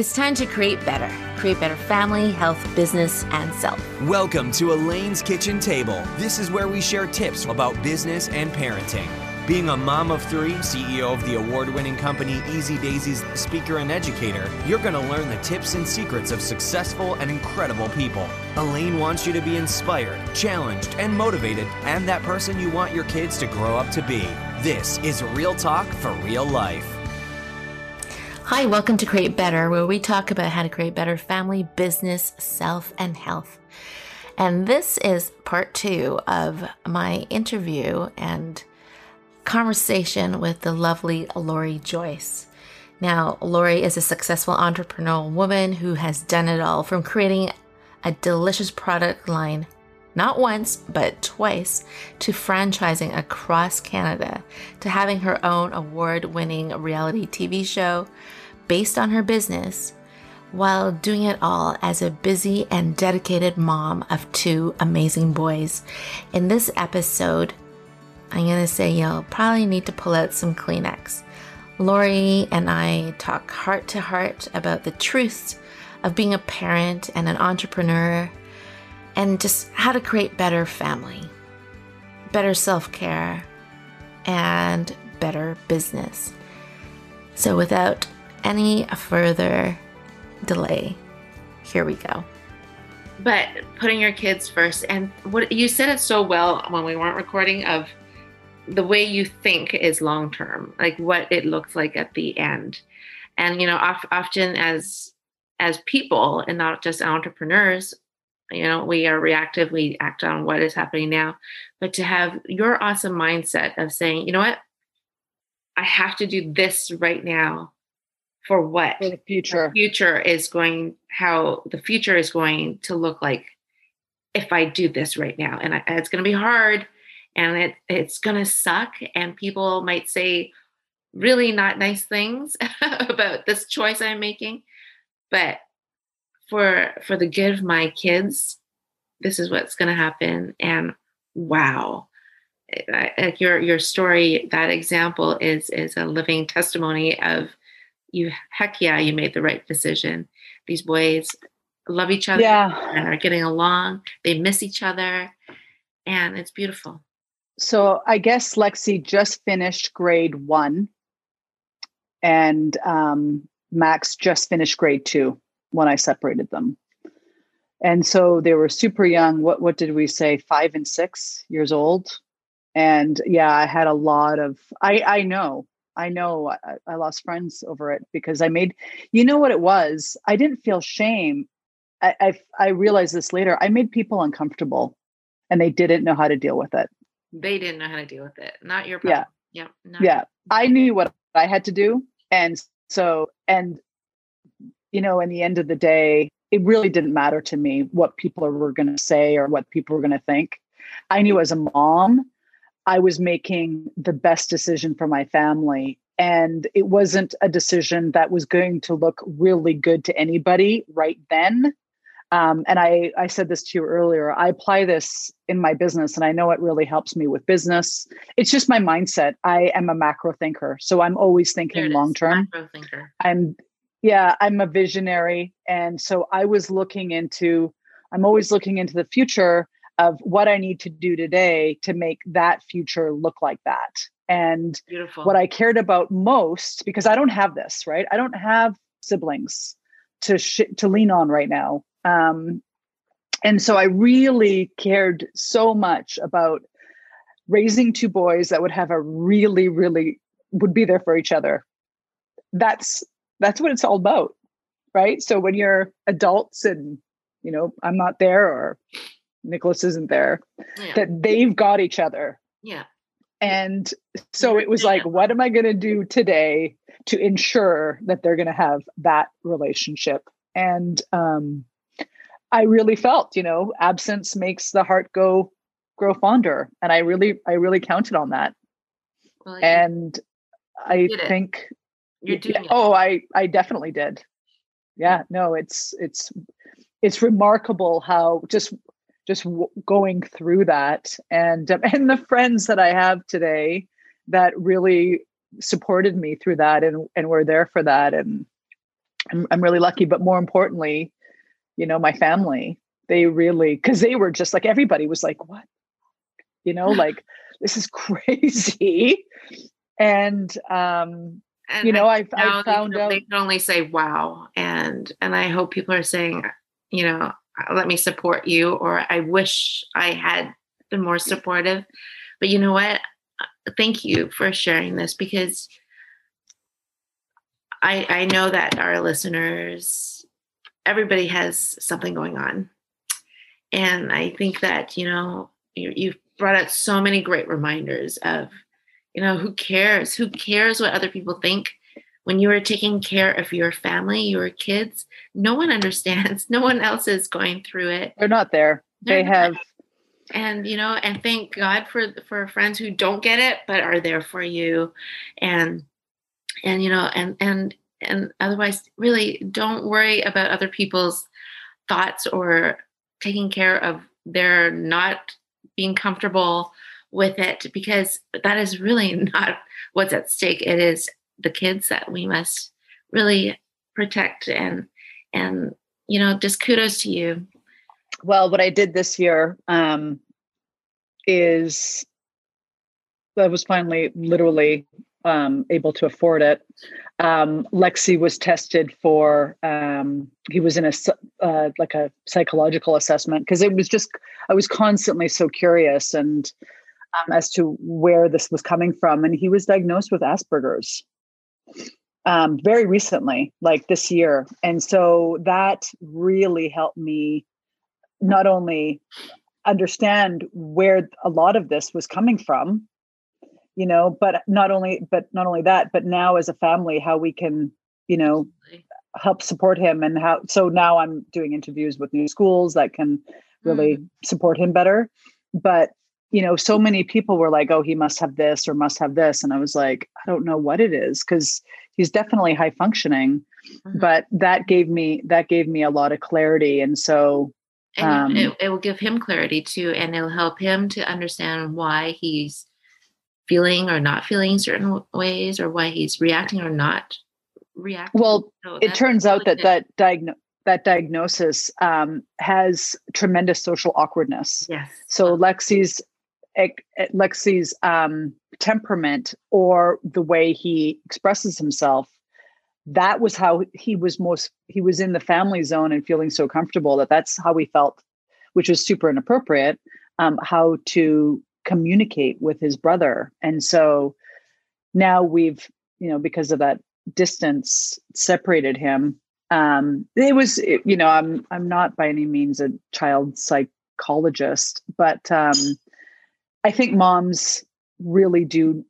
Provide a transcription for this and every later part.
It's time to create better. Create better family, health, business, and self. Welcome to Elaine's Kitchen Table. This is where we share tips about business and parenting. Being a mom of three, CEO of the award winning company Easy Daisy's speaker and educator, you're going to learn the tips and secrets of successful and incredible people. Elaine wants you to be inspired, challenged, and motivated, and that person you want your kids to grow up to be. This is Real Talk for Real Life. Hi, welcome to Create Better, where we talk about how to create better family, business, self, and health. And this is part two of my interview and conversation with the lovely Lori Joyce. Now, Lori is a successful entrepreneurial woman who has done it all from creating a delicious product line not once, but twice, to franchising across Canada, to having her own award winning reality TV show, based on her business while doing it all as a busy and dedicated mom of two amazing boys. In this episode, I'm going to say you'll probably need to pull out some Kleenex. Lori and I talk heart to heart about the truths of being a parent and an entrepreneur and just how to create better family, better self care, and better business. So, without any further delay, here we go. But putting your kids first, and what you said it so well when we weren't recording of the way you think is long term, like what it looks like at the end. And you know, often as as people and not just entrepreneurs, you know, we are reactive, we act on what is happening now. But to have your awesome mindset of saying, you know what, I have to do this right now for what for the future the future. is going how the future is going to look like if i do this right now. And I, it's going to be hard and it it's going to suck and people might say really not nice things about this choice i'm making. But for for the good of my kids this is what's going to happen and wow. Like your your story that example is is a living testimony of you heck yeah you made the right decision. These boys love each other yeah. and are getting along. They miss each other and it's beautiful. So i guess lexi just finished grade one and um, max just finished grade two when i separated them. And so they were super young. What what did we say? Five and six years old? And yeah i had a lot of i i know I know I, I, lost friends over it because I made, you know what it was? I didn't feel shame. I, I, I realized this later. I made people uncomfortable and they didn't know how to deal with it. They didn't know how to deal with it. Not your problem. Yeah. Yeah. Yeah. I knew what I had to do. And so, and, you know, in the end of the day, it really didn't matter to me what people were going to say or what people were going to think. I knew as a mom I was making the best decision for my family. And it wasn't a decision that was going to look really good to anybody right then. Um, and I, I said this to you earlier. I apply this in my business, and I know it really helps me with business. It's just my mindset. I am a macro thinker, so I'm always thinking long term. Macro thinker. I'm, yeah, I'm a visionary, and so I was looking into. I'm always looking into the future of what I need to do today to make that future look like that. And Beautiful. what I cared about most, because I don't have this, right? I don't have siblings to sh- to lean on right now. Um, and so I really cared so much about raising two boys that would have a really, really would be there for each other. That's that's what it's all about, right? So when you're adults and you know I'm not there or Nicholas isn't there, yeah. that they've got each other. Yeah. And so it was like, what am I going to do today to ensure that they're going to have that relationship? And um, I really felt, you know, absence makes the heart go grow fonder, and I really, I really counted on that. Well, and I think, you did. Oh, I, I definitely did. Yeah. No, it's, it's, it's remarkable how just just w- going through that and um, and the friends that I have today that really supported me through that and and were there for that and I'm, I'm really lucky. But more importantly, you know, my family, they really, because they were just like everybody was like, what? You know, like this is crazy. And um, and you know, I've, I've found out they can only say wow, and and I hope people are saying, you know, Uh, let me support you, or I wish I had been more supportive. But you know what? Uh, thank you for sharing this because I I know that our listeners, everybody has something going on, and I think that you know you, you've brought out so many great reminders of you know who cares who cares what other people think when you are taking care of your family your kids no one understands no one else is going through it they're not there they're they not. have and you know and thank god for for friends who don't get it but are there for you and and you know and and and otherwise really don't worry about other people's thoughts or taking care of their not being comfortable with it because that is really not what's at stake. It is the kids that we must really protect and and you know just kudos to you. Well, what I did this year um, is I was finally literally um, able to afford it. Um, Lexi was tested for. Um, he was in a uh, like a psychological assessment because it was just I was constantly so curious and um, as to where this was coming from. And he was diagnosed with Asperger's um, very recently, like this year. And so that really helped me not only understand where a lot of this was coming from you know but not only but not only that but now as a family how we can you know help support him and how so now i'm doing interviews with new schools that can really mm. support him better but you know, so many people were like, oh, he must have this or must have this. And I was like, I don't know what it is because he's definitely high functioning. Mm-hmm. But that gave me that gave me a lot of clarity. And so and um, it, it will give him clarity too, and it'll help him to understand why he's feeling or not feeling certain ways or why he's reacting or not reacting. Well, so it turns out that that diagnosis that diagnosis um, has tremendous social awkwardness. Yes. So Lexi's Lexi's um, temperament or the way he expresses himself, that was how he was most, he was in the family zone and feeling so comfortable that that's how he felt, which was super inappropriate, um, how to communicate with his brother. And so now we've, you know, because of that distance separated him. Um, it was, it, you know, I'm, I'm not by any means a child psychologist, but, um, I think moms really do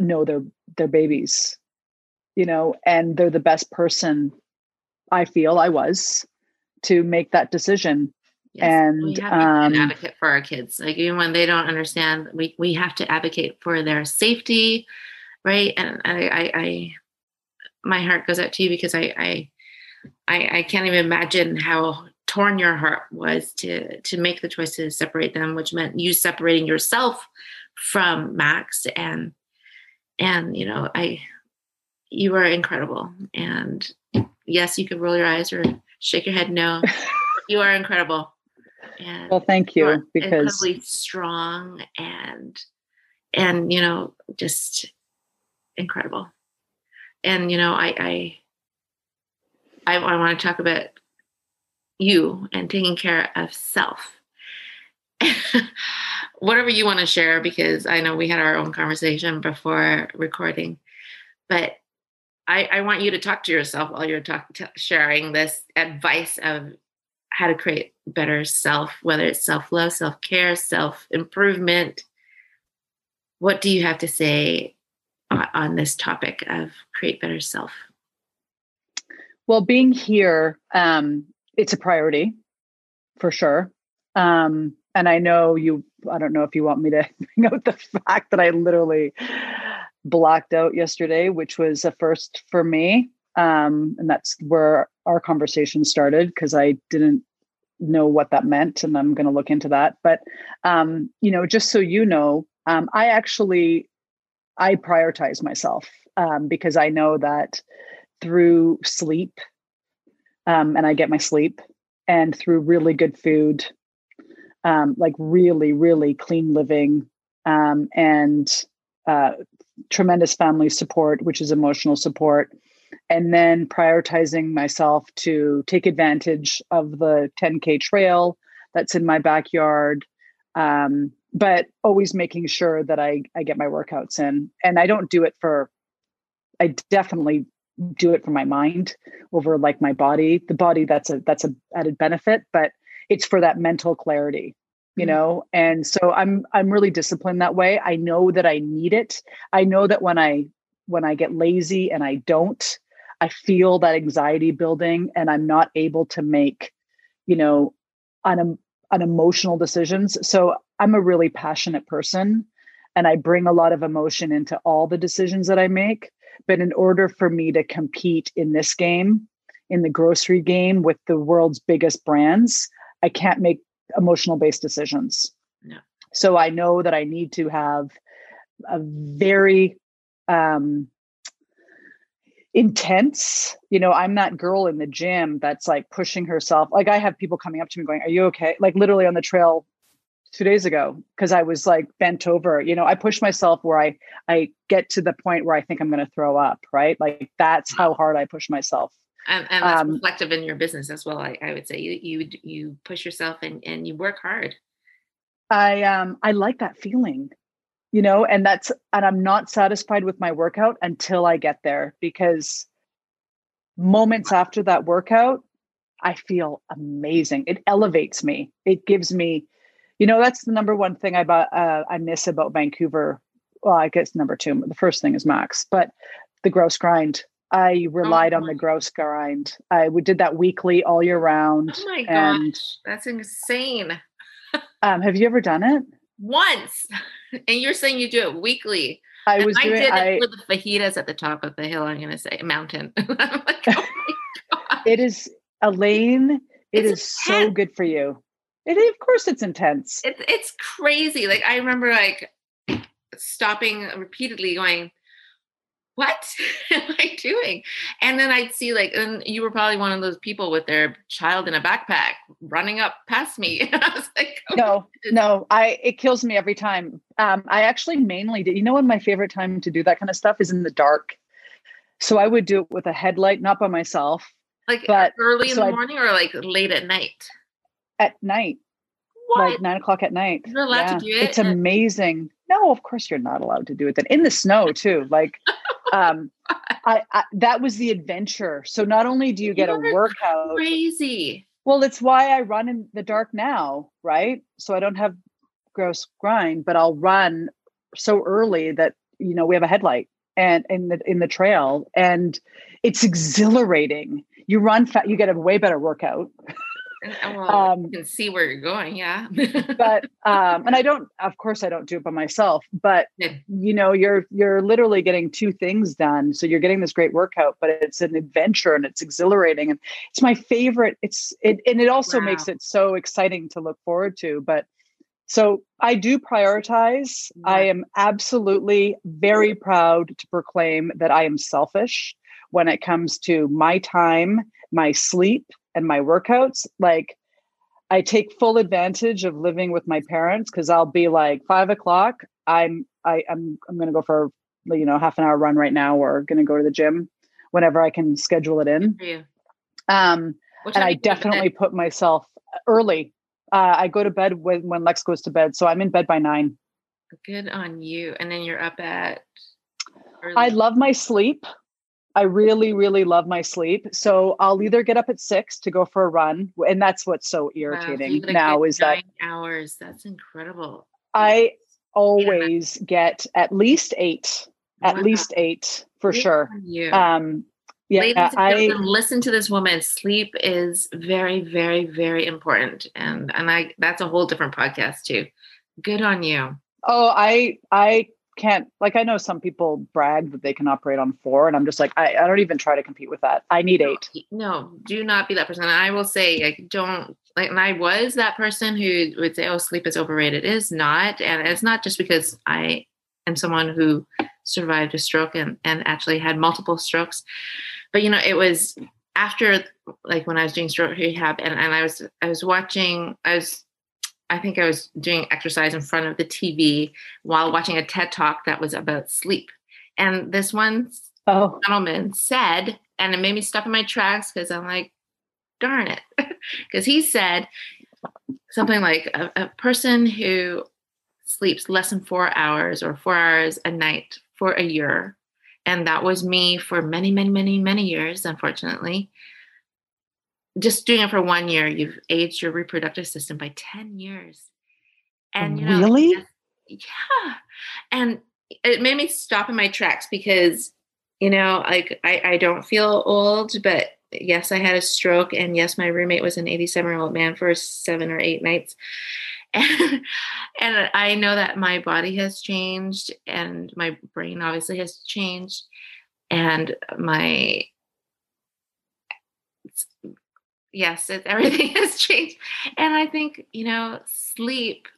know their their babies, you know, and they're the best person I feel I was to make that decision. Yes, and we have to um, advocate for our kids. Like even when they don't understand, we we have to advocate for their safety, right? And I, I, I my heart goes out to you because I, I, I, I can't even imagine how torn your heart was to to make the choice to separate them which meant you separating yourself from max. And and you know i you are incredible. And yes you can roll your eyes or shake your head. No you are incredible. And well thank you, you because incredibly strong and and you know just incredible. And you know i i i, I want to talk about you and taking care of self. Whatever you want to share, because I know we had our own conversation before recording, but I, I want you to talk to yourself while you're talk, t- sharing this advice of how to create better self, whether it's self love, self care, self improvement. What do you have to say on, on this topic of create better self? Well, being here um, it's a priority for sure. Um, and I know you, I don't know if you want me to bring out the fact that I literally blacked out yesterday, which was a first for me. Um, and that's where our conversation started because I didn't know what that meant. And I'm going to look into that. But, um, you know, just so you know, um, I actually, I prioritize myself um, because I know that through sleep um, and I get my sleep, and through really good food, um, like really, really clean living, um, and uh, tremendous family support, which is emotional support, and then prioritizing myself to take advantage of the 10K trail that's in my backyard. Um, but always making sure that I, I get my workouts in. And I don't do it for, I definitely do it for my mind over like my body. The body, that's a that's a added benefit, but it's for that mental clarity you mm-hmm. know and so i'm i'm really disciplined that way i know that i need it i know that when i when i get lazy and i don't i feel that anxiety building and i'm not able to make you know un, unemotional decisions so i'm a really passionate person and i bring a lot of emotion into all the decisions that i make but in order for me to compete in this game in the grocery game with the world's biggest brands i can't make emotional based decisions. No. So I know that I need to have a very um, intense, you know, I'm that girl in the gym that's like pushing herself. Like I have people coming up to me going, Are you okay? Like literally on the trail two days ago, because I was like bent over. You know, I push myself where I I get to the point where I think I'm gonna throw up, right? Like that's how hard I push myself. And, and that's um, reflective in your business as well I, I would say. You you you push yourself and and you work hard. I um i like that feeling you know and that's and i'm not satisfied with my workout until i get there because moments after that workout i feel amazing. It elevates me. It gives me you know that's the number one thing i uh, i miss about vancouver well i guess number two the first thing is max but the Grouse Grind I relied oh on the Grouse Grind. I we did that weekly all year round. Oh my gosh, that's insane. um, have you ever done it? Once, and you're saying you do it weekly. I and was I doing. Did I, it for the fajitas at the top of the hill. I'm going to say mountain. like, oh it is Elaine. It it's is so good for you. It, of course, it's intense. It's it's crazy. Like I remember, like stopping repeatedly, going what am I doing? And then I'd see like, and you were probably one of those people with their child in a backpack running up past me. And I was like, oh, no, no, I, it kills me every time. Um, I actually mainly did, you know, when my favorite time to do that kind of stuff is in the dark. So I would do it with a headlight, not by myself. Like but early in so the morning I'd, or like late at night? At night. What? Like nine o'clock at night. You're allowed yeah. to do it. It's amazing. No, of course you're not allowed to do it then. In the snow too. Like um I, I, that was the adventure. So not only do you get You're a workout crazy. Well, it's why I run in the dark now, right? So I don't have Grouse Grind, but I'll run so early that you know we have a headlight and in the in the trail and it's exhilarating. You run fast, you get a way better workout. well, um, you can see where you're going, yeah. but um, and I don't, of course, I don't do it by myself. But yeah. you know, you're you're literally getting two things done. So you're getting this great workout, but it's an adventure and it's exhilarating, and it's my favorite. It's it, and it also wow. makes it so exciting to look forward to. But so I do prioritize. Yeah. I am absolutely very proud to proclaim that I am selfish when it comes to my time, my sleep, and my workouts like i take full advantage of living with my parents because i'll be like five o'clock i'm I, i'm i'm gonna go for you know half an hour run right now or gonna go to the gym whenever i can schedule it in. Yeah. um and i definitely put myself early. Uh, i go to bed when when lex goes to bed so i'm in bed by nine. Good on you and then you're up at early. i love my sleep I really, really love my sleep. So I'll either get up at six to go for a run, and that's what's so irritating wow, now is that hours. That's incredible. I always yeah. get at least eight, at wow. least eight for Good sure. Um, yeah, Ladies I listen to this woman. Sleep is very, very, very important, and and I that's a whole different podcast too. Good on you. Oh, I I can't like I know some people brag that they can operate on four, and I'm just like I, I don't even try to compete with that. I need eight. No, do not be that person. I will say like don't like and I was that person who would say, Oh, sleep is overrated. It is not. And it's not just because I am someone who survived a stroke and, and actually had multiple strokes. But you know, it was after like when I was doing stroke rehab and, and I was I was watching I was I think I was doing exercise in front of the TV while watching a TED talk that was about sleep. And this one oh. gentleman said, and it made me stop in my tracks because I'm like, darn it. Because he said something like a, a person who sleeps less than four hours or four hours a night for a year and that was me for many many many many years unfortunately just doing it for one year you've aged your reproductive system by 10 years. And you know really? yeah. And it made me stop in my tracks because you know like I, I don't feel old but yes i had a stroke and yes my roommate was an 87 year old man for seven or eight nights. And, and I know that my body has changed and my brain obviously has changed and my yes it, everything has changed. And i think you know sleep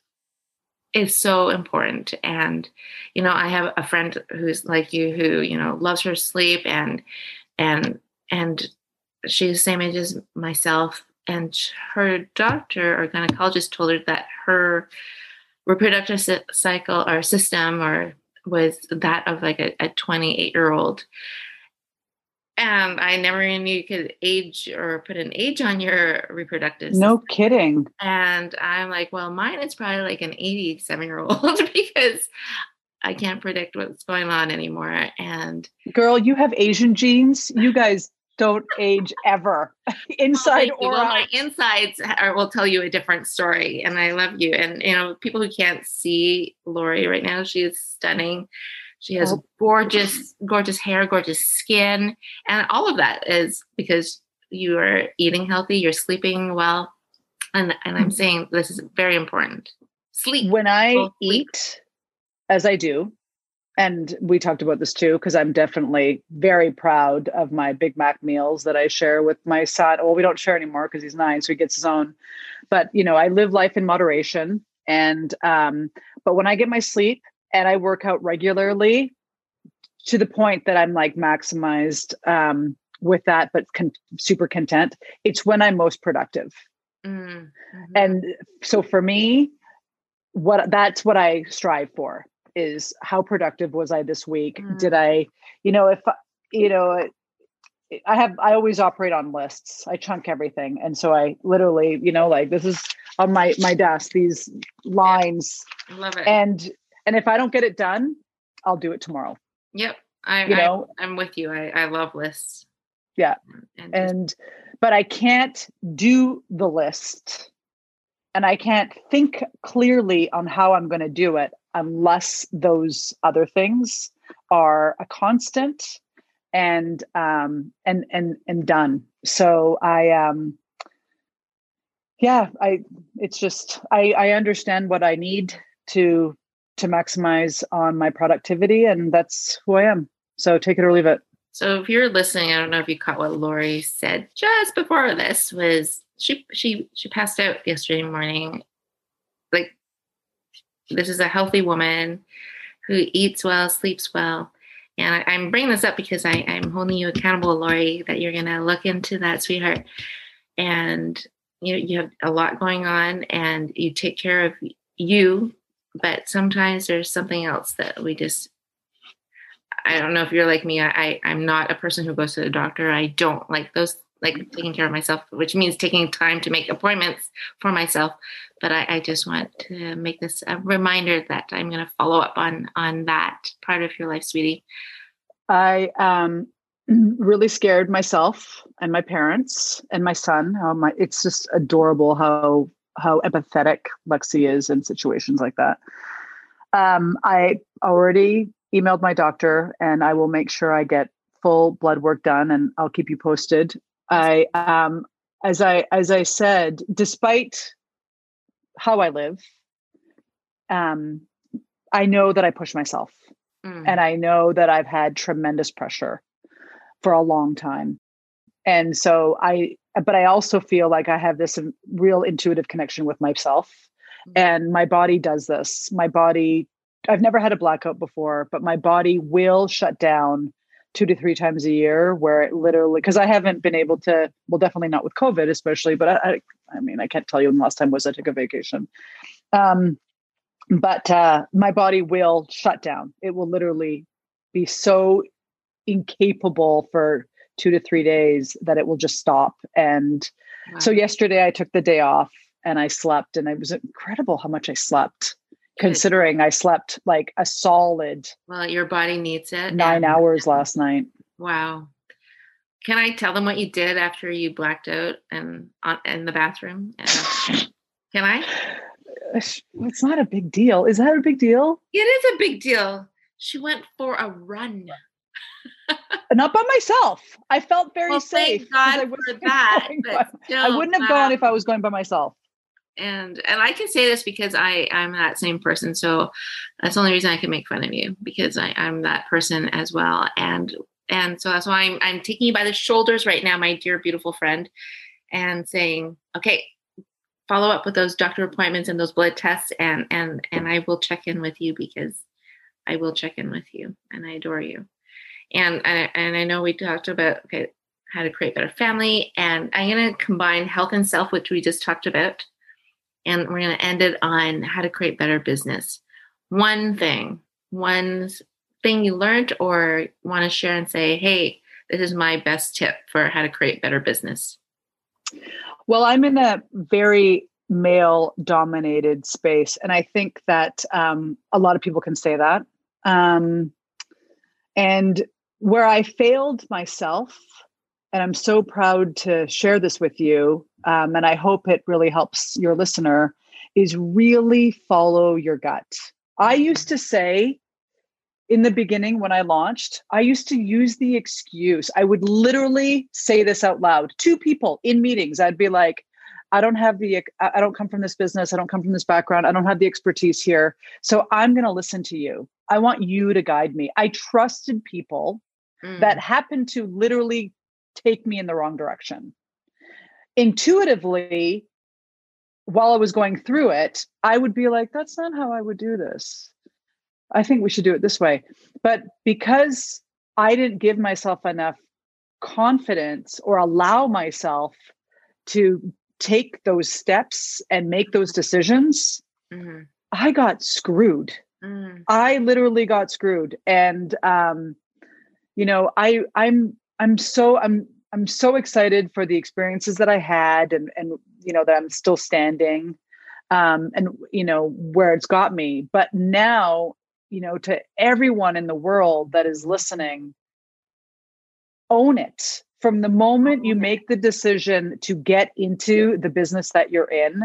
is so important. And you know i have a friend who's like you who you know loves her sleep and and and she's the same age as myself. And her doctor or gynecologist told her that her reproductive cycle or system or was that of like a, a 28 year old and I never even knew you could age or put an age on your reproductive. No kidding. And I'm like, well, mine is probably like an 87 year old because I can't predict what's going on anymore. And girl, you have Asian genes. You guys don't age ever, inside or well. My insides are, will tell you a different story, and I love you. And you know, people who can't see Lori right now, she is stunning. She has oh. gorgeous, gorgeous hair, gorgeous skin, and all of that is because you are eating healthy, you're sleeping well, and and I'm mm-hmm. saying this is very important. Sleep. When I eat, as I do, and we talked about this too because i'm definitely very proud of my big mac meals that i share with my son well we don't share anymore because he's nine so he gets his own but you know i live life in moderation and um but when i get my sleep and i work out regularly to the point that i'm like maximized um with that but con- super content it's when i'm most productive mm-hmm. and so for me what that's what i strive for is how productive was I this week? Mm. Did I, you know, if you know, I have I always operate on lists. I chunk everything, and so I literally, you know, like this is on my my desk. These lines, love it. And and if I don't get it done, I'll do it tomorrow. Yep, I you know I, am with you. I I love lists. Yeah, and, and but I can't do the list and I can't think clearly on how I'm going to do it unless those other things are a constant and um and and and done so i um yeah i it's just i i understand what i need to to maximize on my productivity and that's who i am so take it or leave it so if you're listening i don't know if you caught what lori said just before this was she she she passed out yesterday morning like this is a healthy woman who eats well, sleeps well. And I, am bringing this up because I, I'm holding you accountable, Lori, that you're going to look into that, sweetheart. And you know, you have a lot going on and you take care of you, but sometimes there's something else that we just I don't know if you're like me. I, I I'm not a person who goes to the doctor. I don't like those like taking care of myself, which means taking time to make appointments for myself. But I, I just want to make this a reminder that I'm going to follow up on on that part of your life, sweetie. I um really scared myself and my parents and my son. My it's just adorable how how empathetic Lexi is in situations like that. Um, I already emailed my doctor and I will make sure I get full blood work done and I'll keep you posted. I um as I as I said, despite how I live, um, I know that I push myself. Mm. And I know that I've had tremendous pressure for a long time. And so I but I also feel like I have this real intuitive connection with myself. Mm. And my body does this. My body I've never had a blackout before, but my body will shut down two to three times a year where it literally because I haven't been able to well definitely not with COVID especially but I, I, I mean I can't tell you when the last time was I took a vacation um but uh my body will shut down it will literally be so incapable for two to three days that it will just stop. And wow. so yesterday I took the day off and I slept and it was incredible how much I slept considering I slept like a solid well your body needs it nine and, hours last night. Wow. Can I tell them what you did after you blacked out and on in the bathroom? Can I? It's not a big deal. Is that a big deal? It is a big deal. She went for a run not by myself. I felt very well, safe. Thank God for that. But still, I wouldn't have gone if I was going by myself and and I can say this because I I'm that same person. So that's the only reason I can make fun of you because I, I'm that person as well. And and so that's why I'm I'm taking you by the shoulders right now, my dear beautiful friend, and saying, okay, follow up with those doctor appointments and those blood tests, and and and I will check in with you because I will check in with you, and I adore you. And and, and I know we talked about okay how to create better family, and I'm going to combine health and self, which we just talked about and we're going to end it on how to create better business. One thing, one thing you learned or want to share and say, hey, this is my best tip for how to create better business. Well, I'm in a very male dominated space. And I think that um, a lot of people can say that. Um, and where I failed myself, and I'm so proud to share this with you, um, and I hope it really helps your listener, is really follow your gut. I used to say in the beginning when I launched, I used to use the excuse. I would literally say this out loud to people in meetings. I'd be like, I don't have the, I don't come from this business. I don't come from this background. I don't have the expertise here. So I'm going to listen to you. I want you to guide me. I trusted people mm. that happened to literally take me in the wrong direction intuitively, while I was going through it, I would be like, that's not how I would do this. I think we should do it this way. But because I didn't give myself enough confidence or allow myself to take those steps and make those decisions, mm-hmm. I got screwed. Mm. I literally got screwed. And um, you know, I I'm I'm so I'm I'm so excited for the experiences that I had and and you know that I'm still standing um and you know where it's got me. But now you know to everyone in the world that is listening own it from the moment you make the decision to get into the business that you're in.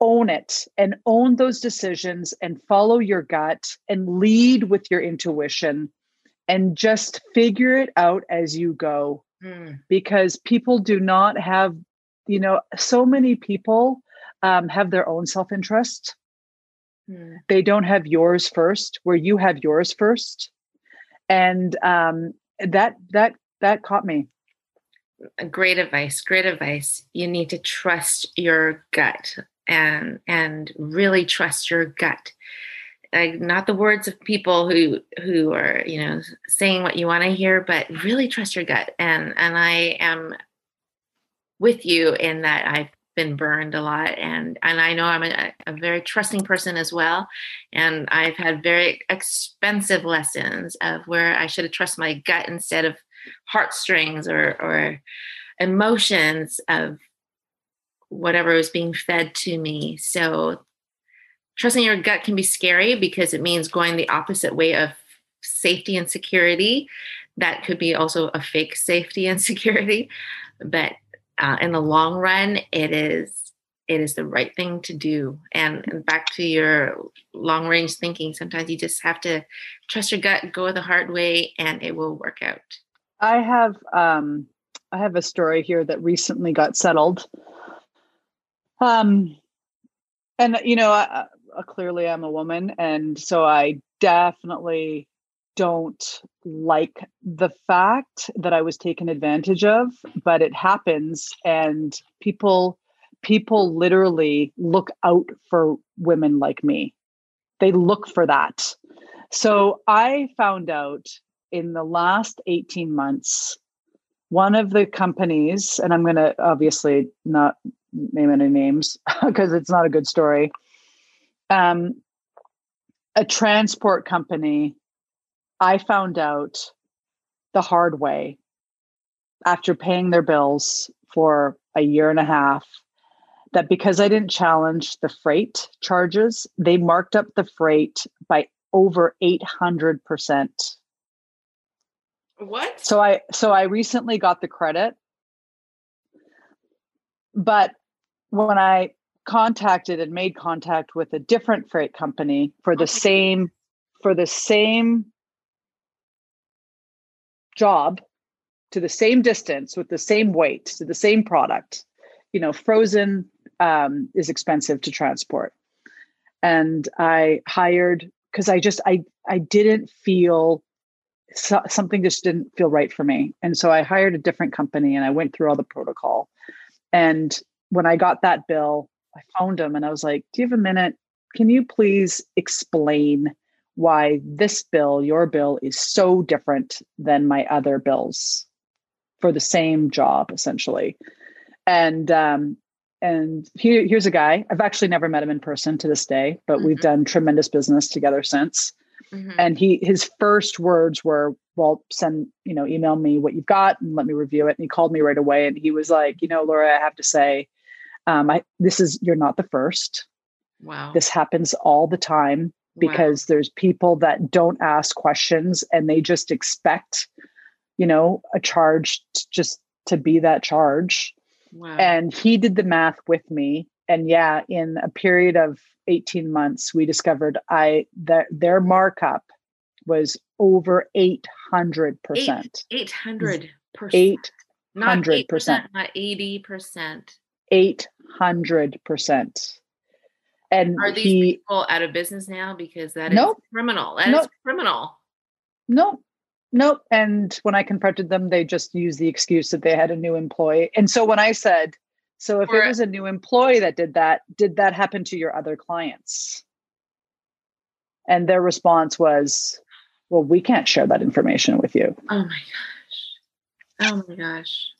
Own it and own those decisions and follow your gut and lead with your intuition and just figure it out as you go. Mm. because people do not have you know so many people um, have their own self-interest. Mm. they don't have yours first where you have yours first. And um, that that that caught me. Great advice great advice. You need to trust your gut and and really trust your gut like not the words of people who who are you know saying what you want to hear but really trust your gut. And and i am with you in that i've been burned a lot and and i know i'm a, a very trusting person as well. And i've had very expensive lessons of where i should have trusted my gut instead of heartstrings or or emotions of whatever was being fed to me. So trusting your gut can be scary because it means going the opposite way of safety and security. That could be also a fake safety and security, but uh, in the long run, it is it is the right thing to do. And, back to your long range thinking, sometimes you just have to trust your gut, go the hard way, and it will work out. I have um, I have a story here that recently got settled. Um, and you know, I, clearly I'm a woman, and so I definitely don't like the fact that I was taken advantage of, but it happens, and people people literally look out for women like me. They look for that. So I found out in the last 18 months, one of the companies, and I'm going to obviously not name any names because it's not a good story. Um, a transport company, I found out the hard way after paying their bills for a year and a half that because I didn't challenge the freight charges, they marked up the freight by over 800%. What? So I so I recently got the credit. But when I contacted and made contact with a different freight company for the same for the same job to the same distance with the same weight to the same product. You know frozen um, is expensive to transport. And i hired because i just i i didn't feel so, something just didn't feel right for me. And so i hired a different company and i went through all the protocol. And when i got that bill i phoned him and i was like do you have a minute can you please explain why this bill your bill is so different than my other bills for the same job essentially and um, and here, here's a guy i've actually never met him in person to this day but mm-hmm. we've done tremendous business together since mm-hmm. and he his first words were well send you know email me what you've got and let me review it and he called me right away and he was like you know laura i have to say um, I, this is you're not the first. Wow. This happens all the time because wow. there's people that don't ask questions and they just expect you know a charge just to be that charge. Wow. and he did the math with me. And yeah in a period of 18 months we discovered i that their markup was over 800 percent. 800 percent. 800 percent not 80 percent 800 percent. And are these he, people out of business now? Because that is nope, criminal. That nope, is criminal. Nope. Nope. And when i confronted them they just used the excuse that they had a new employee. And so when i said so if or, it was a new employee that did that did that happen to your other clients? And their response was well we can't share that information with you. Oh my gosh. Oh my gosh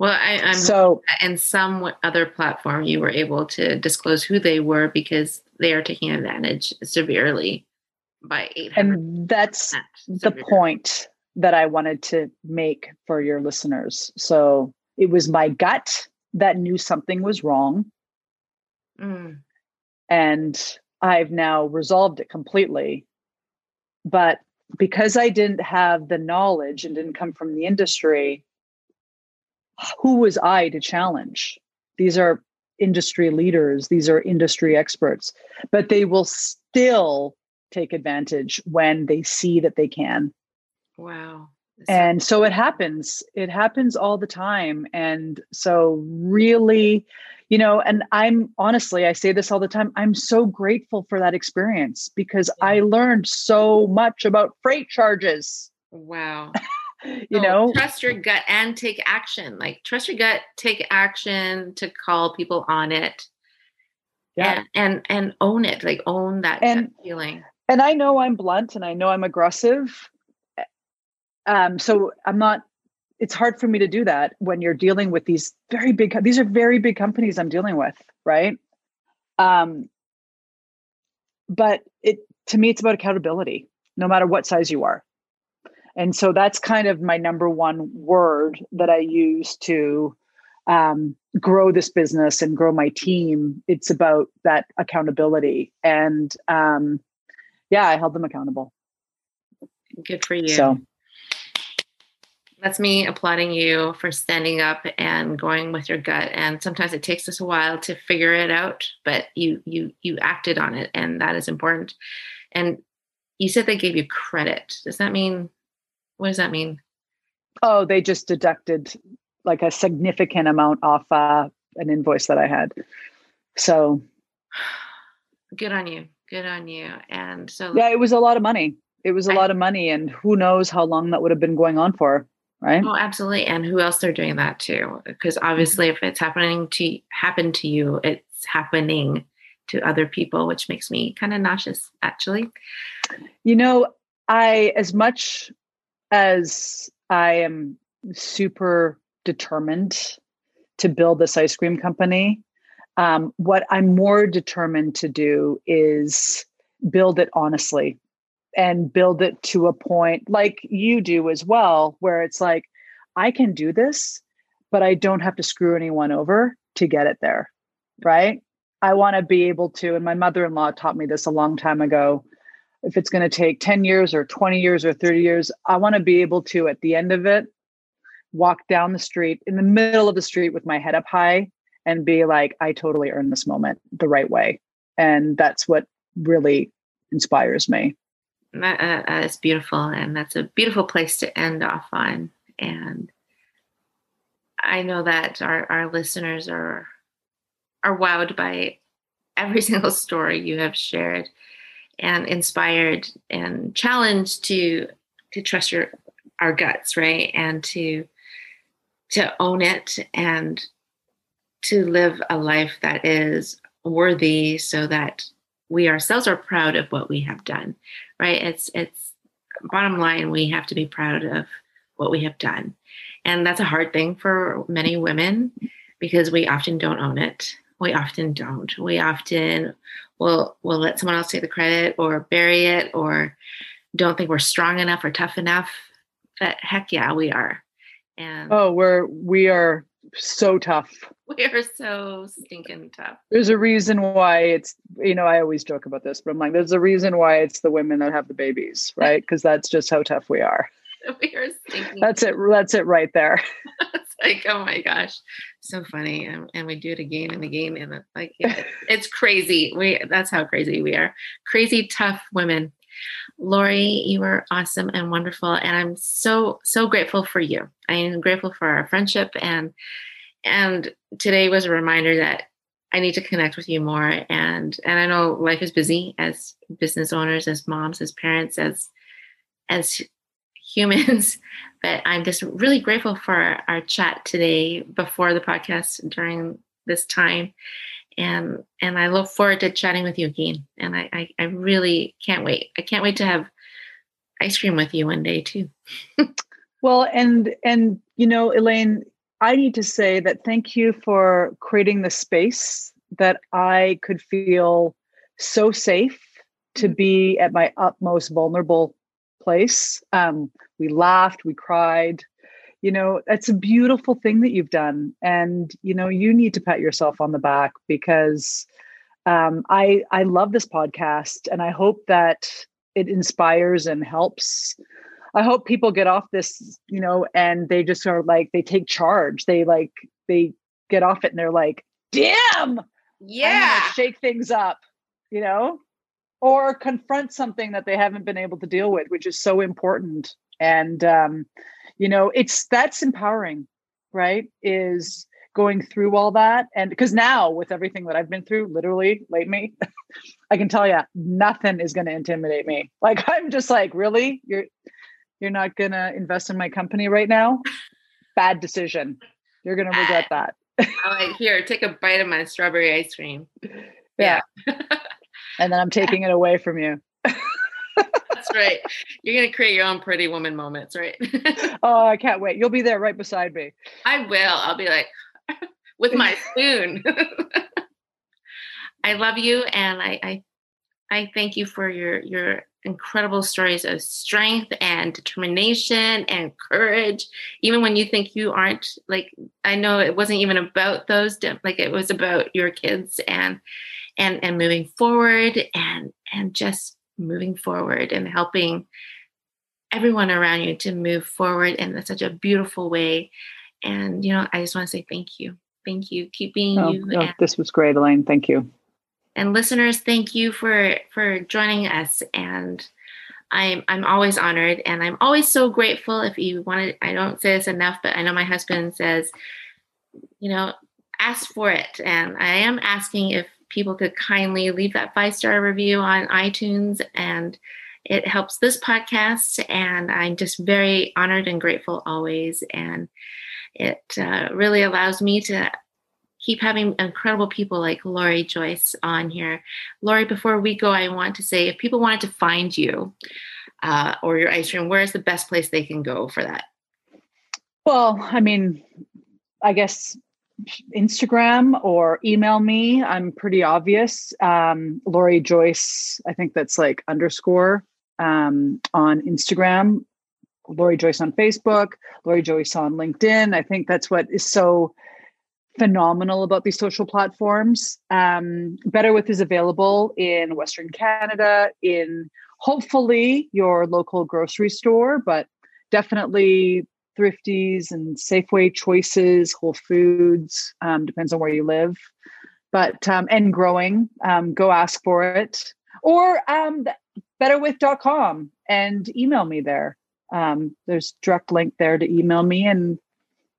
well, I, am so in some other platform you were able to disclose who they were because they are taking advantage severely by 800 and that's the point that i wanted to make for your listeners. So it was my gut that knew something was wrong. Mm. and i've now resolved it completely. But because i didn't have the knowledge and didn't come from the industry who was I to challenge? These are industry leaders, these are industry experts, but they will still take advantage when they see that they can. Wow. And so it happens. It happens all the time. And so, really, you know, and I'm honestly, I say this all the time, I'm so grateful for that experience because yeah. I learned so much about freight charges. Wow. you know? trust your gut and take action like trust your gut take action to call people on it. Yeah. And and, and own it like own that and, feeling. and i know i'm blunt and i know i'm aggressive um so i'm not it's hard for me to do that when you're dealing with these very big these are very big companies i'm dealing with right? Um but it to me it's about accountability no matter what size you are and so that's kind of my number one word that I use to um, grow this business and grow my team. It's about that accountability. And um, yeah, I held them accountable. Good for you. So that's me applauding you for standing up and going with your gut and sometimes it takes us a while to figure it out but you you you acted on it and that is important and you said they gave you credit does that mean what does that mean? Oh, they just deducted like a significant amount off uh, an invoice that I had. So good on you. Good on you. And so Yeah, it was a lot of money. It was a I, lot of money and who knows how long that would have been going on for, right? Oh, absolutely. And who else they're doing that to? Because obviously if it's happening to happen to you, it's happening to other people, which makes me kind of nauseous actually. You know, I, as much as I am super determined to build this ice cream company, um, what I'm more determined to do is build it honestly and build it to a point like you do as well, where it's like, I can do this, but I don't have to screw anyone over to get it there. Right. I want to be able to, and my mother in law taught me this a long time ago. If it's going to take 10 years or 20 years or 30 years, I want to be able to, at the end of it, walk down the street in the middle of the street with my head up high and be like, I totally earned this moment the right way. And that's what really inspires me. That, uh, that's beautiful. And that's a beautiful place to end off on. And I know that our, our listeners are are wowed by every single story you have shared and inspired and challenged to to trust your our guts right? And to to own it and to live a life that is worthy so that we ourselves are proud of what we have done right? It's it's bottom line we have to be proud of what we have done. And that's a hard thing for many women because we often don't own it we often don't. We often will will let someone else take the credit or bury it or don't think we're strong enough or tough enough but heck yeah we are. And oh we're we are so tough. We are so stinking tough. There's a reason why it's you know i always joke about this but i'm like there's a reason why it's the women that have the babies right? Because that's just how tough we are. We are stinking that's it that's it right there like oh my gosh so funny and, and we do it again and again and it's like yeah, it's crazy we that's how crazy we are crazy tough women Lori, you were awesome and wonderful, and I'm so so grateful for you. I am grateful for our friendship, and and today was a reminder that I need to connect with you more. And and I know life is busy as business owners, as moms, as parents, as as humans, but I'm just really grateful for our, chat today before the podcast during this time and and I look forward to chatting with you again. And I, I, I really can't wait. I can't wait to have ice cream with you one day too. well, and and you know, Elaine, I need to say that thank you for creating the space that I could feel so safe to mm-hmm. be at my utmost vulnerable place. Um, we laughed, we cried, you know it's a beautiful thing that you've done and you know you need to pat yourself on the back because um, i i love this podcast and i hope that it inspires and helps. I hope people get off this you know and they just are like they take charge. They like they get off it and they're like damn! Yeah. shake things up you know or confront something that they haven't been able to deal with which is so important. And um you know it's that's empowering right is going through all that. And because now with everything that i've been through literally lately i can tell you nothing is going to intimidate me. Like i'm just like really? You're you're not going to invest in my company right now? Bad decision. You're going to regret that. I'm like here take a bite of my strawberry ice cream. Yeah, yeah. And then i'm taking it away from you that's right. You're going to create your own pretty woman moments, right? oh, I can't wait. You'll be there right beside me. I will. I'll be like, with my spoon. I love you, and I, I, I thank you for your your incredible stories of strength and determination and courage even when you think you aren't like i know it wasn't even about those like it was about your kids and and and moving forward and and just moving forward and helping everyone around you to move forward in such a beautiful way. And, you know, I just want to say thank you. Thank you. Keep being oh, you. Oh, this was great, Elaine. Thank you. And listeners, thank you for for joining us. And I'm I'm always honored and I'm always so grateful if you wanted I don't say this enough, but I know my husband says, you know, ask for it. And I am asking if people could kindly leave that five star review on iTunes and it helps this podcast. And I'm just very honored and grateful always. And it uh, really allows me to keep having incredible people like Lori Joyce on here. Lori, before we go, I want to say if people wanted to find you, uh, or your ice cream, where is the best place they can go for that? Well, I mean, I guess Instagram or email me. I'm pretty obvious. Um, Lori Joyce, I think that's like underscore um, on Instagram. Lori Joyce on Facebook, Lori Joyce on LinkedIn. I think that's what is so phenomenal about these social platforms. Um, Better With is available in Western Canada, in hopefully your local grocery store, but definitely Thrifty's and Safeway choices, Whole Foods, um, depends on where you live. But um, and growing, um, go ask for it or um, betterwith.com and email me there. Um, there's direct link there to email me and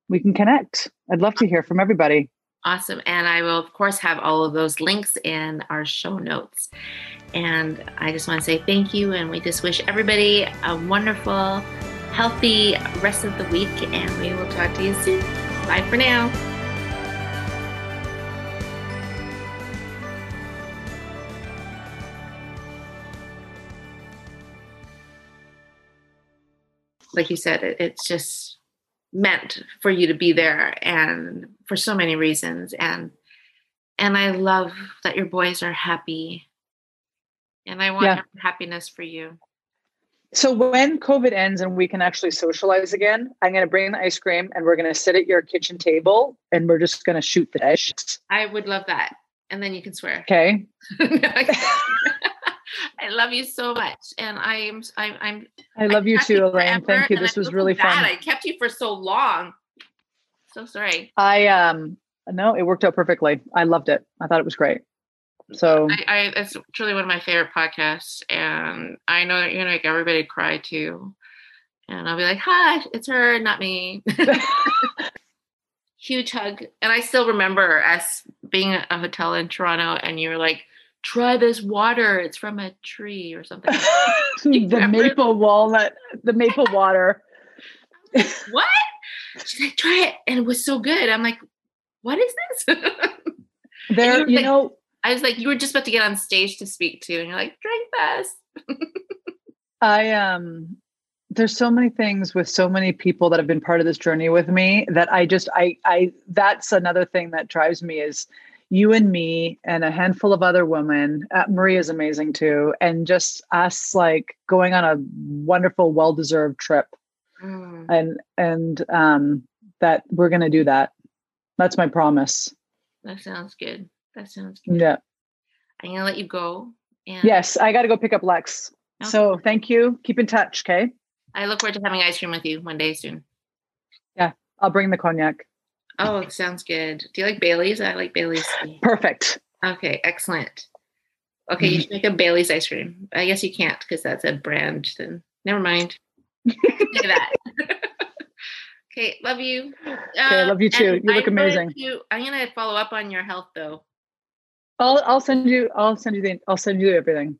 we can connect. I'd love to hear from everybody. Awesome. And I will, of course, have all of those links in our show notes. And I just want to say thank you. And we just wish everybody a wonderful, healthy rest of the week. And we will talk to you soon. Bye for now. Like you said, it, it's just meant for you to be there and for so many reasons and and i love that your boys are happy and i want Yeah. happiness for you So when COVID ends and we can actually socialize again, I'm going to bring the ice cream and we're going to sit at your kitchen table and we're just going to shoot the dish. i would love that and then you can swear Okay. i love you so much and i'm i'm, I'm I love you kept too, Elaine. Thank you. This I was really bad. fun. i kept you for so long so sorry I um no, it worked out perfectly. I loved it. I thought it was great. So I, I it's truly one of my favorite podcasts, and I know that you're gonna make everybody cry too. And I'll be like, "Hi, it's her, not me." Huge hug, and I still remember us being at a hotel in Toronto, and you were like, "Try this water; it's from a tree or something." the maple walnut, the maple water. what? She's like, "Try it," and it was so good. I'm like, "What is this?" There, were you like- know, I was like, "You were just about to get on stage to speak to," and you're like, "Drink this." I um there's so many things with so many people that have been part of this journey with me that I just I I that's another thing that drives me is you and me and a handful of other women. Uh, Maria's amazing too, and just us like going on a wonderful, well-deserved trip, Mm, and and um that we're gonna do that. That's my promise. that sounds good. That sounds good. Yeah. I'm gonna let you go. And Yes, I got to go pick up Lex. Okay. So thank you. Keep in touch, okay? I look forward to having ice cream with you one day soon. Yeah, I'll bring the cognac. Oh, sounds good. Do you like Bailey's? I like Bailey's. Perfect. Okay, excellent. Okay, you mm-hmm. should make a Bailey's ice cream. I guess you can't because that's a brand. Then never mind. That. okay, love you. Okay, I love you uh, too. You look I'm amazing. to- I'm gonna follow up on your health though. I'll I'll send you I'll send you the I'll send you everything.